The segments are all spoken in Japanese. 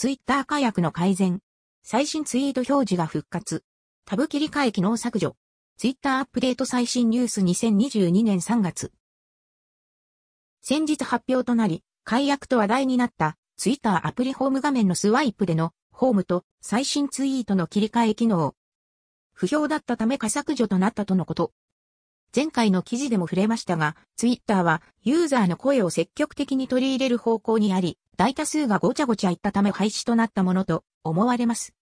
ツイッター化約の改善。最新ツイート表示が復活。タブ切り替え機能削除。ツイッターアップデート最新ニュース2022年3月。先日発表となり、解約と話題になったツイッターアプリホーム画面のスワイプでのホームと最新ツイートの切り替え機能。不評だったため加削除となったとのこと。前回の記事でも触れましたが、ツイッターはユーザーの声を積極的に取り入れる方向にあり、大多数がごちゃごちゃいったため廃止となったものと思われます。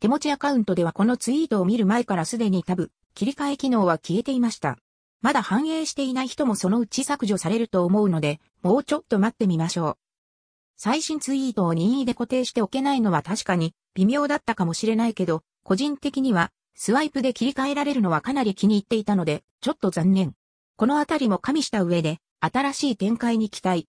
手持ちアカウントではこのツイートを見る前からすでにタブ、切り替え機能は消えていました。まだ反映していない人もそのうち削除されると思うので、もうちょっと待ってみましょう。最新ツイートを任意で固定しておけないのは確かに微妙だったかもしれないけど、個人的にはスワイプで切り替えられるのはかなり気に入っていたので、ちょっと残念。このあたりも加味した上で、新しい展開に期待。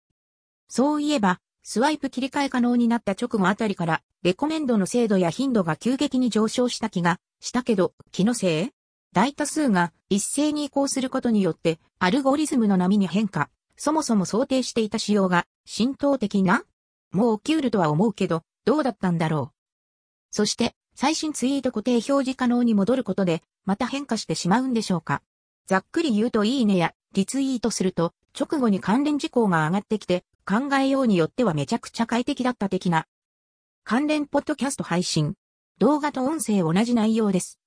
そういえば、スワイプ切り替え可能になった直後あたりから、レコメンドの精度や頻度が急激に上昇した気がしたけど、気のせい？大多数が一斉に移行することによって、アルゴリズムの波に変化。そもそも想定していた仕様が浸透的な？もう起きうるとは思うけど、どうだったんだろう。そして、最新ツイート固定表示可能に戻ることで、また変化してしまうんでしょうか。ざっくり言うといいねやリツイートすると、直後に関連事項が上がってきて、考えようによってはめちゃくちゃ快適だった的な。関連ポッドキャスト配信。動画と音声同じ内容です。